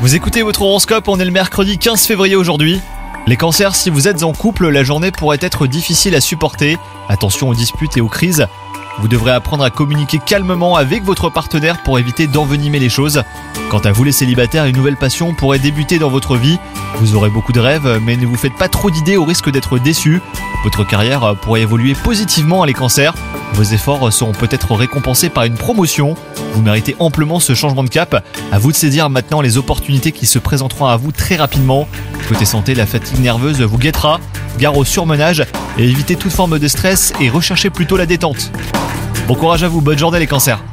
Vous écoutez votre horoscope, on est le mercredi 15 février aujourd'hui. Les cancers, si vous êtes en couple, la journée pourrait être difficile à supporter. Attention aux disputes et aux crises. Vous devrez apprendre à communiquer calmement avec votre partenaire pour éviter d'envenimer les choses. Quant à vous les célibataires, une nouvelle passion pourrait débuter dans votre vie. Vous aurez beaucoup de rêves, mais ne vous faites pas trop d'idées au risque d'être déçu. Votre carrière pourrait évoluer positivement à les cancers. Vos efforts seront peut-être récompensés par une promotion. Vous méritez amplement ce changement de cap. À vous de saisir maintenant les opportunités qui se présenteront à vous très rapidement. Côté santé, la fatigue nerveuse vous guettera. Gare au surmenage et évitez toute forme de stress et recherchez plutôt la détente. Bon courage à vous, bonne journée les cancers